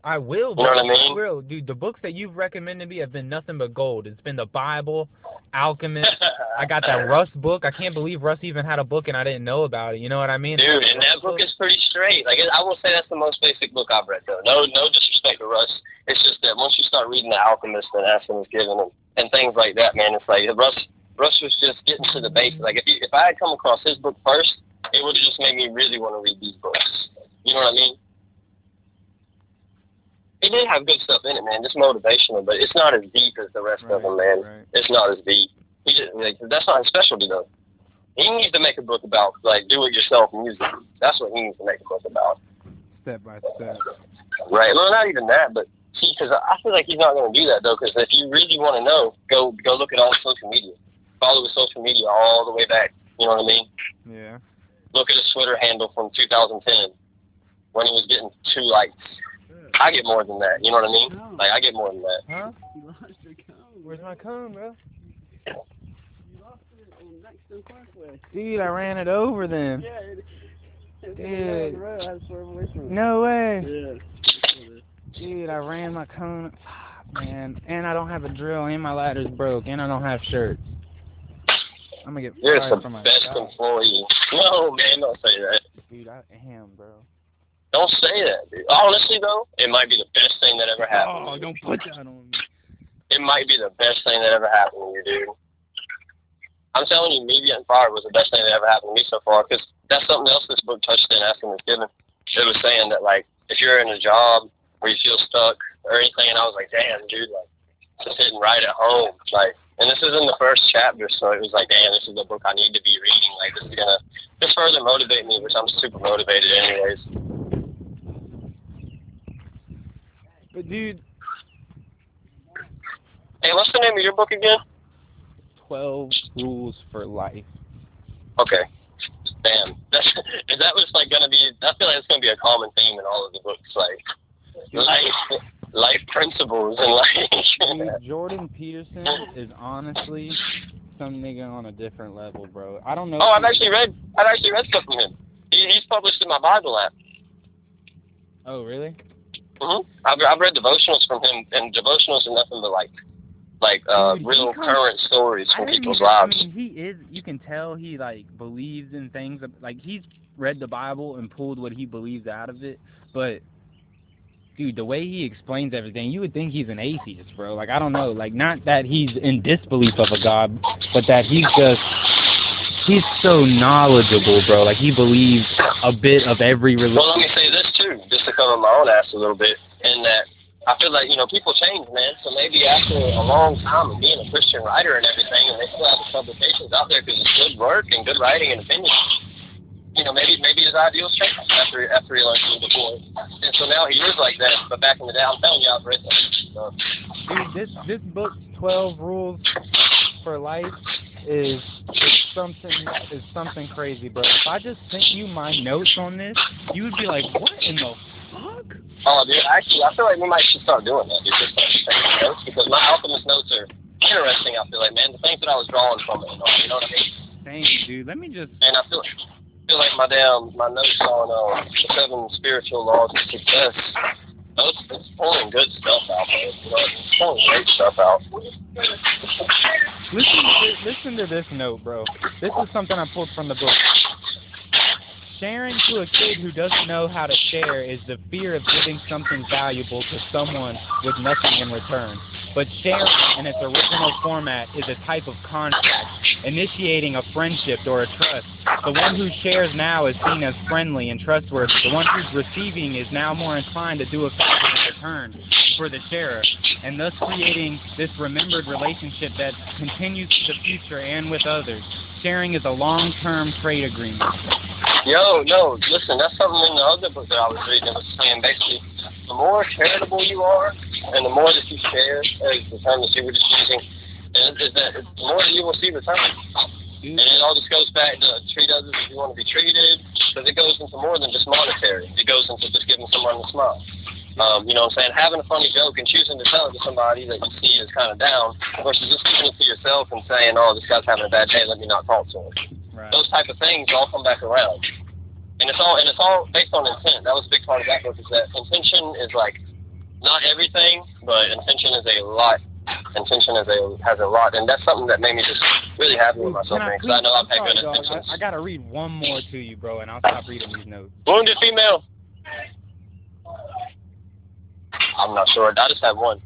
I will, Bro. You know what I mean? I will. Dude, the books that you've recommended me have been nothing but gold. It's been the Bible, Alchemist. I got that Russ book. I can't believe Russ even had a book and I didn't know about it. You know what I mean? Dude, and that book is pretty straight. Like I will say, that's the most basic book I've read, though. No, no disrespect to Russ. It's just that once you start reading The Alchemist and is Given and, and things like that, man, it's like Russ. Russ was just getting to the basics. Like if you, if I had come across his book first, it would have just made me really want to read these books. You know what I mean? It did have good stuff in it, man. Just motivational, but it's not as deep as the rest of them, man. Right. It's not as deep. He just, like, that's not his specialty, though. He needs to make a book about like do-it-yourself music. That's what he needs to make a book about. Step by step. Right. Well, not even that, but see, because I feel like he's not going to do that though. Because if you really want to know, go go look at all his social media. Follow his social media all the way back. You know what I mean? Yeah. Look at his Twitter handle from 2010 when he was getting two likes. I get more than that. You know what I mean? No, Like I get more than that. Huh? you lost your cone. Where's my cone, bro? You lost it on Mexican Parkway. Dude, I ran it over then. Yeah, it, it's Dude. the road. I had to swerve away from it. No way. Yeah. Dude, I ran my cone. Man. And I don't have a drill, and my ladder's broke, and I don't have shirts. I'm gonna get You're fired the from my best job. employee. No, man, don't say that. Dude, I am, bro. Don't say that, dude. Honestly, though, it might be the best thing that ever happened. Oh, don't put that on me. It might be the best thing that ever happened to you, dude. I'm telling you, me getting fired was the best thing that ever happened to me so far. Because that's something else this book touched in Ask and It Is Given. It was saying that, like, if you're in a job where you feel stuck or anything, and I was like, damn, dude, like, just sitting right at home. Like, and this is in the first chapter, so it was like, damn, this is the book I need to be reading. Like, this is going to just further motivate me, which I'm super motivated anyways. But dude, Hey, what's the name of your book again? twelve rules for life. Okay. Damn. That's, is that was like gonna be? I feel like it's gonna be a common theme in all of the books, like life, life principles, and like. Dude, Jordan Peterson is honestly some nigga on a different level, bro. I don't know. oh, I've actually read. I've actually read stuff from him. He, he's published in my Bible app. Oh, really? Hmm I've, I've read devotionals from him, and devotionals are nothing but like, like uh, Dude, real comes- current stories from people's even, I lives. mean, he is. You can tell he like believes in things. Like he's read the Bible and pulled what he believes out of it. But dude, the way he explains everything, you would think he's an atheist, bro. Like I don't know, like not that he's in disbelief of a god, but that he's just he's so knowledgeable, bro. Like he believes a bit of every religion. Well, let me say to cover my own ass a little bit, in that I feel like you know people change, man. So maybe after a long time of being a Christian writer and everything, and they still have the publications out there because it's good work and good writing and opinion. You know, maybe maybe his ideals change after after he learned from before, and so now he is like that. But back in the day, I'm telling you, I've read that. So, Dude, this this book, Twelve Rules for Life, is is something is something crazy, bro. If I just sent you my notes on this, you would be like, what in the? Oh, dude, actually, I feel like we might should start doing that. Dude, just taking notes because my alchemist notes are interesting. I feel like, man, the things that I was drawing from it, and all, you know what I mean? Dang, dude. Let me just. And I feel feel like my damn my notes on uh, the seven spiritual laws of success. Those it's pulling good stuff out, man. You know, it's pulling great stuff out. Listen, to, listen to this note, bro. This is something I pulled from the book. Sharing to a kid who doesn't know how to share is the fear of giving something valuable to someone with nothing in return. But sharing in its original format is a type of contract, initiating a friendship or a trust. The one who shares now is seen as friendly and trustworthy. The one who's receiving is now more inclined to do a favor in return for the sharer, and thus creating this remembered relationship that continues to the future and with others. Sharing is a long-term trade agreement. Yo, no, listen, that's something in the other book that I was reading. Was saying basically, the more charitable you are, and the more that you share, as the term that you were just using, is that the more that you will see return. And it all just goes back to treat others as you want to be treated, because it goes into more than just monetary. It goes into just giving someone a smile. Um, you know what I'm saying? Having a funny joke and choosing to tell it to somebody that you see is kind of down versus just keeping it to yourself and saying, oh, this guy's having a bad day, let me not talk to him. Right. Those type of things all come back around. And it's all and it's all based on intent. That was a big part of that book is that intention is like not everything, but intention is a lot. Intention is a has a lot, and that's something that made me just really happy with myself. Because I know I've had good dog. intentions. I, I gotta read one more to you, bro, and I'll stop reading these notes. Wounded female. I'm not sure. I just have one.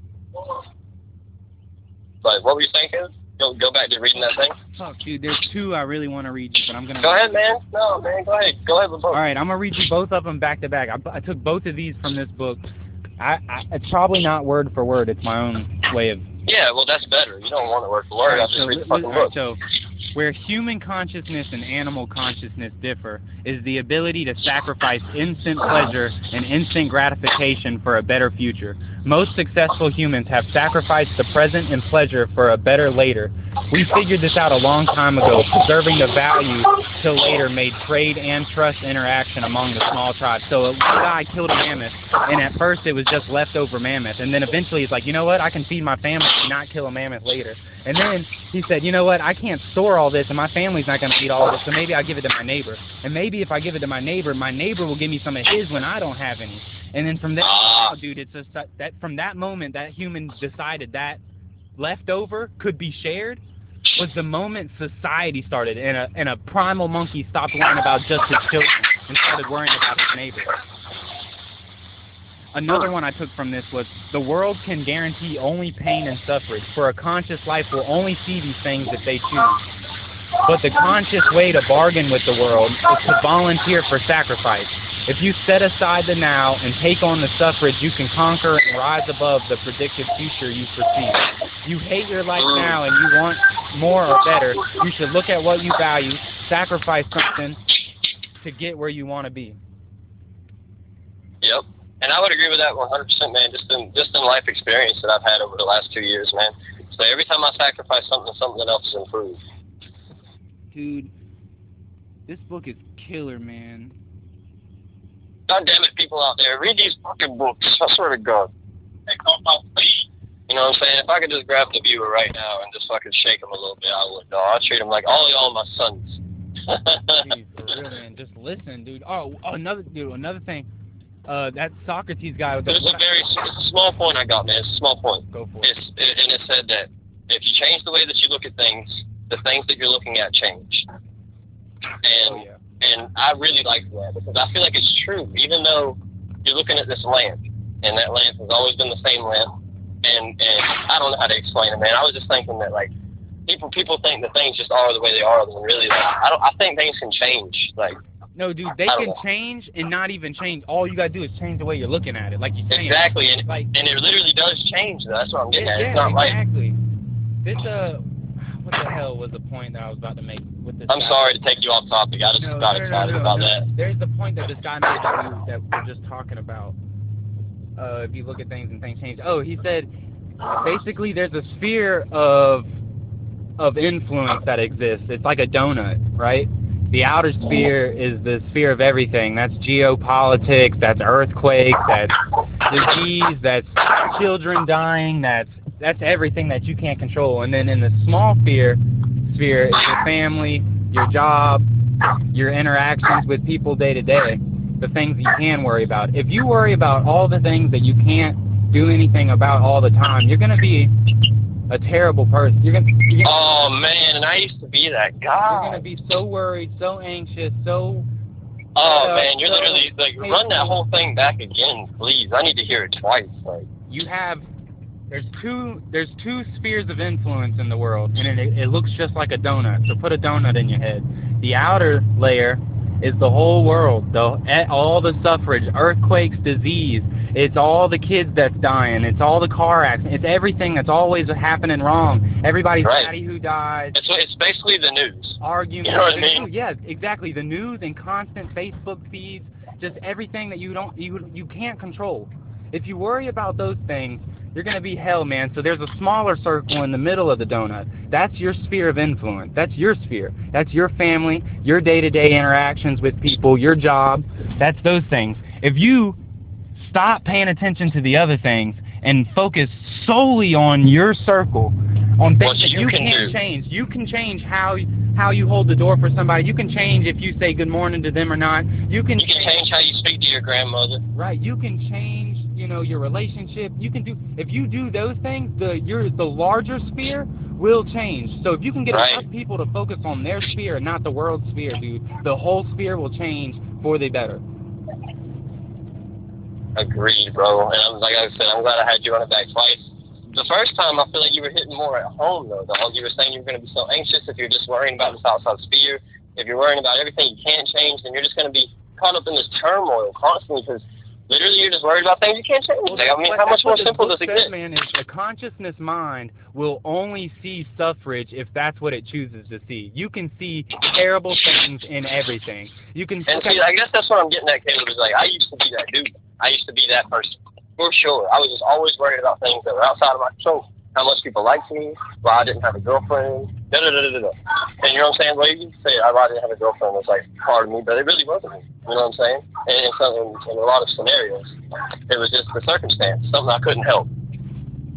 But what were you saying, Kevin? Go go back to reading that thing. Fuck, dude. There's two I really want to read, you, but I'm gonna. Go ahead, man. No, man. Go ahead. Go ahead with both. All right, I'm gonna read you both of them back to back. I, I took both of these from this book. I, I it's probably not word for word. It's my own way of. Yeah, well, that's better. You don't want to word for word. I'll just so, read the fucking all right, book. so, where human consciousness and animal consciousness differ is the ability to sacrifice instant pleasure and instant gratification for a better future. Most successful humans have sacrificed the present and pleasure for a better later. We figured this out a long time ago, preserving the value till later made trade and trust interaction among the small tribes. So one guy killed a mammoth, and at first it was just leftover mammoth, and then eventually he's like, you know what, I can feed my family and not kill a mammoth later. And then he said, you know what, I can't store all this, and my family's not going to eat all of it, so maybe I'll give it to my neighbor. And maybe if I give it to my neighbor, my neighbor will give me some of his when I don't have any. And then from Ah. oh, dude, it's just that, that from that moment that human decided that leftover could be shared was the moment society started and a and a primal monkey stopped worrying about just his children and started worrying about his neighbor. Another one I took from this was the world can guarantee only pain and suffering, for a conscious life will only see these things if they choose. But the conscious way to bargain with the world is to volunteer for sacrifice. If you set aside the now and take on the suffrage, you can conquer and rise above the predicted future you foresee. You hate your life now and you want more or better, you should look at what you value, sacrifice something to get where you want to be. And I would agree with that 100%, man. Just in just in life experience that I've had over the last two years, man. So every time I sacrifice something, something else is improved. Dude, this book is killer, man. God damn it, people out there, read these fucking books. I swear to God. You know what I'm saying? If I could just grab the viewer right now and just fucking shake him a little bit, I would. No, I'd treat him like all y'all my sons. Dude, for real, man. Just listen, dude. Oh, oh, another dude, another thing. Uh, that Socrates guy with the There's a very it's a small point I got, man. It's a small point. go for it. It's, and it said that if you change the way that you look at things, the things that you're looking at change. And Oh yeah. and I really like that because I feel like it's true. Even though you're looking at this lamp, and that lamp has always been the same lamp. And and I don't know how to explain it, man. I was just thinking that like people people think that things just are the way they are, when really like, I don't. I think things can change. Like No, dude, they can change and not even change. All you gotta do is change the way you're looking at it, like you saying. exactly, and Like and it literally does change. Though. That's what I'm getting yeah, at. It's yeah, not like exactly. This uh, what the hell was the point that I was about to make with this? I'm guy? sorry to take you off topic. I just No, got no, excited no, about no. that. There's the point that this guy made that we that we're just talking about. Uh, if you look at things and things change. Oh, he said basically there's a sphere of of influence that exists. It's like a donut, right? The outer sphere is the sphere of everything. That's geopolitics, that's earthquakes, that's disease, that's children dying, that's that's everything that you can't control. And then in the small sphere sphere is your family, your job, your interactions with people day to day, the things you can worry about. If you worry about all the things that you can't do anything about all the time, you're gonna be a terrible person. You're gonna you're gonna, Oh man, and I used to be that guy. you're gonna be so worried, so anxious, so Oh Uh, man, you're so- literally like run that whole thing back again, please. I need to hear it twice. Like you have there's two there's two spheres of influence in the world and it, it looks just like a donut so put a donut in your head the outer layer is the whole world. The all the suffrage earthquakes disease. It's all the kids that's dying. It's all the car accidents. It's everything that's always happening wrong. Everybody's Right. daddy who dies it's it's basically the news. arguments You know what I mean? yeah exactly. The news and constant facebook feeds just everything that you don't you you can't control. If you worry about those things you're going to be hell man. So there's a smaller circle in the middle of the donut. That's your sphere of influence. That's your sphere. That's your family your day-to-day interactions with people your job. That's those things. If you stop paying attention to the other things and focus solely on your circle on things What that you you can can't do. change you can change how how you hold the door for somebody. You can change if you say good morning to them or not. You can You can change how you speak to your grandmother. right. You can change know your relationship you can do if you do those things the your the larger sphere will change so if you can get Right. enough people to focus on their sphere and not the world sphere dude the whole sphere will change for the better Agreed, bro. And like I said, I'm glad I had you on it back twice. The first time, I feel like you were hitting more at home, though. Dog. You were saying you were going to be so anxious if you're just worrying about this outside sphere. If you're worrying about everything you can't change, then you're just going to be caught up in this turmoil constantly because literally you're just worried about things you can't change. Like, I mean, how much more simple does it get? man, is a consciousness mind will only see suffrage if that's what it chooses to see. You can see terrible things in everything. You can And see, I guess that's what I'm getting at, Caleb. Is like I used to be that dude. I used to be that person for sure. I was just always worried about things that were outside of my control. How much people liked me, why I didn't have a girlfriend, da da da da da. And you know what I'm saying? Well, you say I why I didn't have a girlfriend was like part of me, but it really wasn't me. You know what I'm saying? And in, some, in, in a lot of scenarios, it was just the circumstance, something I couldn't help.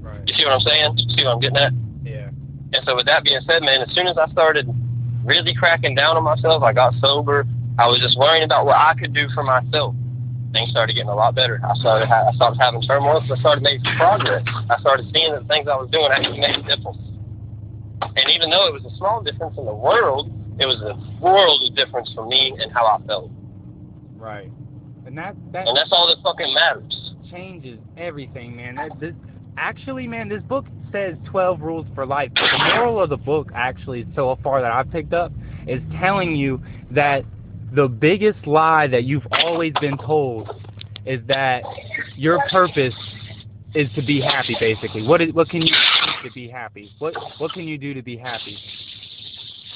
right. You see what I'm saying? See what I'm getting at? Yeah. And so with that being said, man, as soon as I started really cracking down on myself, I got sober. I was just worrying about what I could do for myself. Things started getting a lot better. I started ha- I started having turmoil. So I started making progress. I started seeing that the things I was doing actually made a difference. And even though it was a small difference in the world, it was a world of difference for me and how I felt. Right. And that that And that's all that fucking matters. changes everything, man. That this actually, man, this book says 12 rules for life. But the moral of the book, actually, so far that I've picked up, is telling you that the biggest lie that you've always been told is that your purpose is to be happy. Basically, what is what can you do to be happy? What what can you do to be happy?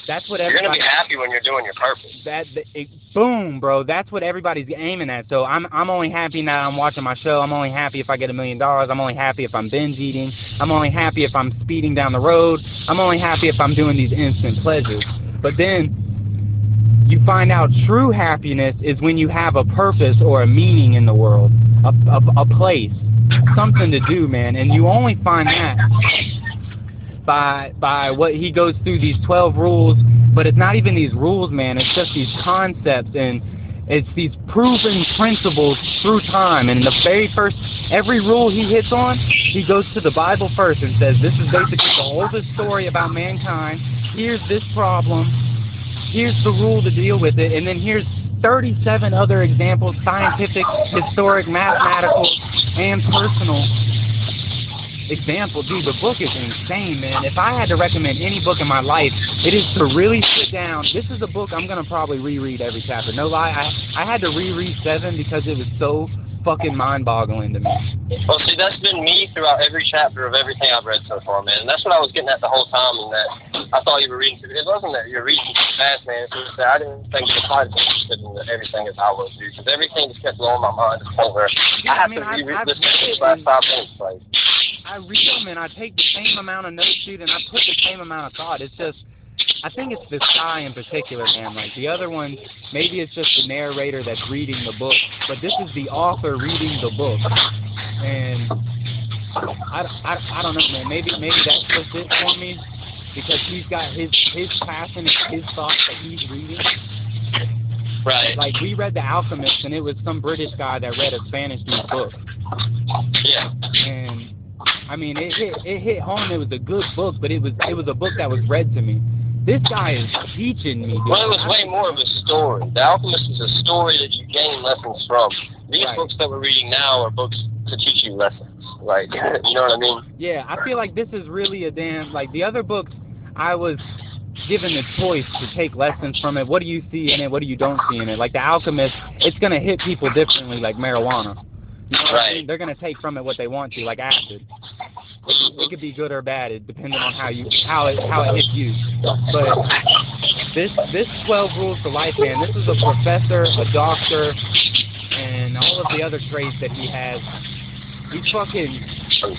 That's what You're gonna be happy when you're doing your purpose. that, that it, boom, bro. That's what everybody's aiming at. So I'm I'm only happy now I'm watching my show. I'm only happy if I get a million dollars. I'm only happy if I'm binge eating. I'm only happy if I'm speeding down the road. I'm only happy if I'm doing these instant pleasures. But then you find out true happiness is when you have a purpose or a meaning in the world, a, a, a place, something to do, man. And you only find that by by what he goes through these 12 rules, but it's not even these rules, man. It's just these concepts and it's these proven principles through time. And the very first, every rule he hits on, he goes to the Bible first and says, this is basically the oldest story about mankind. Here's this problem. Here's the rule to deal with it. And then here's 37 other examples, scientific, historic, mathematical, and personal example. Dude, the book is insane, man. If I had to recommend any book in my life, it is to really sit down. This is a book I'm going to probably reread every chapter. No lie, I, I had to reread 7 because it was so fucking mind-boggling to me. Well, see, that's been me throughout every chapter of everything I've read so far, man. And that's what I was getting at the whole time, and that I thought you were reading. It wasn't that you're reading too fast, man. It's just that I didn't think you were quite as interested in everything as I was, dude. Because everything just kept blowing my mind to the point where Yeah, I I have mean, to reread I've this it last five minutes, like. I read them and I take the same amount of notes, dude, and I put the same amount of thought. It's just, I think it's this guy in particular, man. Like the other one, maybe it's just the narrator that's reading the book, but this is the author reading the book, and I, I, I don't know, man. Maybe maybe that's just it for me because he's got his his passion and his thoughts that he's reading. Right. Like we read The Alchemist, and it was some British guy that read a Spanish dude's book. Yeah. and I mean it hit it hit home. It was a good book, but it was it was a book that was read to me. This guy is teaching me. Dude. Well, it was way more of a story. The Alchemist is a story that you gain lessons from. These Right. books that we're reading now are books to teach you lessons. Like, you know what I mean? Yeah, I feel like this is really a damn like the other books. I was given the choice to take lessons from it. What do you see in it? What do you don't see in it? Like The Alchemist, it's gonna hit people differently, like marijuana. You know what I Right. mean? They're gonna take from it what they want to, like acid. It could be good or bad, it depends on how you how it how it hits you. But this this twelve rules to life, man. This is a professor, a doctor, and all of the other traits that he has. He's fucking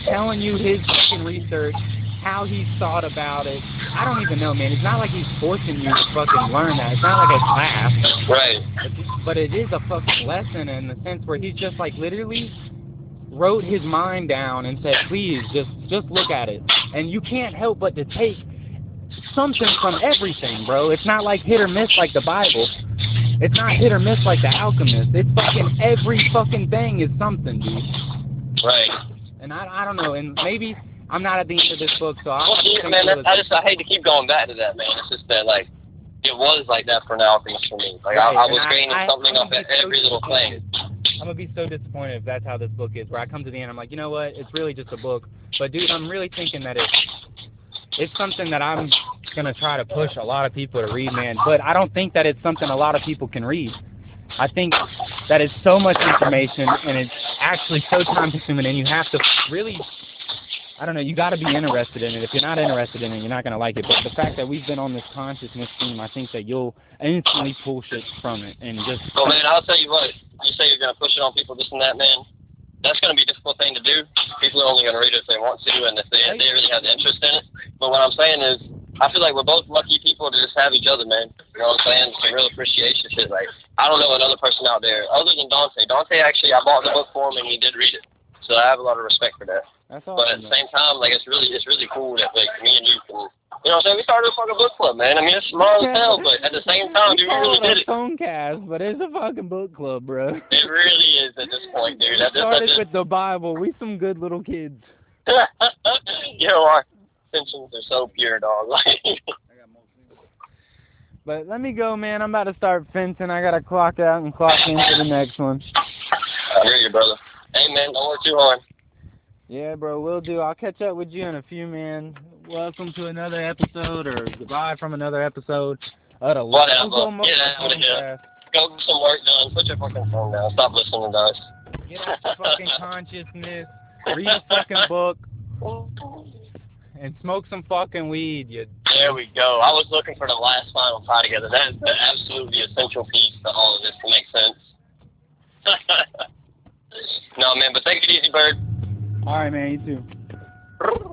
telling you his fucking research, how he's thought about it. I don't even know, man. It's not like he's forcing you to fucking learn that. It's not like a class, Right. but it is a fucking lesson in the sense where he's just like literally wrote his mind down and said, please just just look at it. And you can't help but to take something from everything, bro. It's not like hit or miss like the Bible. It's not hit or miss like the Alchemist. It's fucking every fucking thing is something, dude. Right. And I I don't know. And maybe I'm not at the end of this book, so I'll Well, yeah, man, that, I just I hate to keep going back to that, man. It's just that like it was like that for an alchemist for me. Like Right, I, I was gaining something off so every little thing. I'm gonna be so disappointed if that's how this book is. Where I come to the end, I'm like, you know what? It's really just a book. But dude, I'm really thinking that it's it's something that I'm gonna try to push a lot of people to read, man. But I don't think that it's something a lot of people can read. I think that it's so much information and it's actually so time consuming, and you have to really. I don't know. You got to be interested in it. If you're not interested in it, you're not gonna like it. But the fact that we've been on this consciousness theme, I think that you'll instantly pull shit from it and just. Well, man, I'll tell you what. You say you're gonna push it on people, this and that, man. That's gonna be a difficult thing to do. People are only gonna read it if they want to, and if they they really have interest in it. But what I'm saying is, I feel like we're both lucky people to just have each other, man. You know what I'm saying? Some real appreciation shit. Like I don't know another person out there other than Dante. Dante actually, I bought the book for him and he did read it, so I have a lot of respect for that. That's But at the same time, like it's really it's really cool that like me and you can you know what I'm saying? We started a fucking book club, man. I mean it's small as hell, but at the same time, dude, we really did it. phone cast, but it's a fucking book club, bro. It really is at this point, dude. We just, I started with the Bible. We some good little kids. you know our intentions are so pure, dog. Like But let me go, man. I'm about to start fencing. I gotta clock out and clock in for the next one. I hear you, brother. Hey man, don't work too hard. Yeah, bro, we'll do. I'll catch up with you in a few, man. Welcome to another episode, or goodbye from another episode of the Whatever. Get out of here. Podcast. Go get some work done. Put your fucking phone down. Stop listening to us. Get out the fucking consciousness. Read a fucking book and smoke some fucking weed. You. There we go. I was looking for the last final tie together. That is the absolutely essential piece to all of this to make sense. no man, but take it easy, bird. All right, man. You too.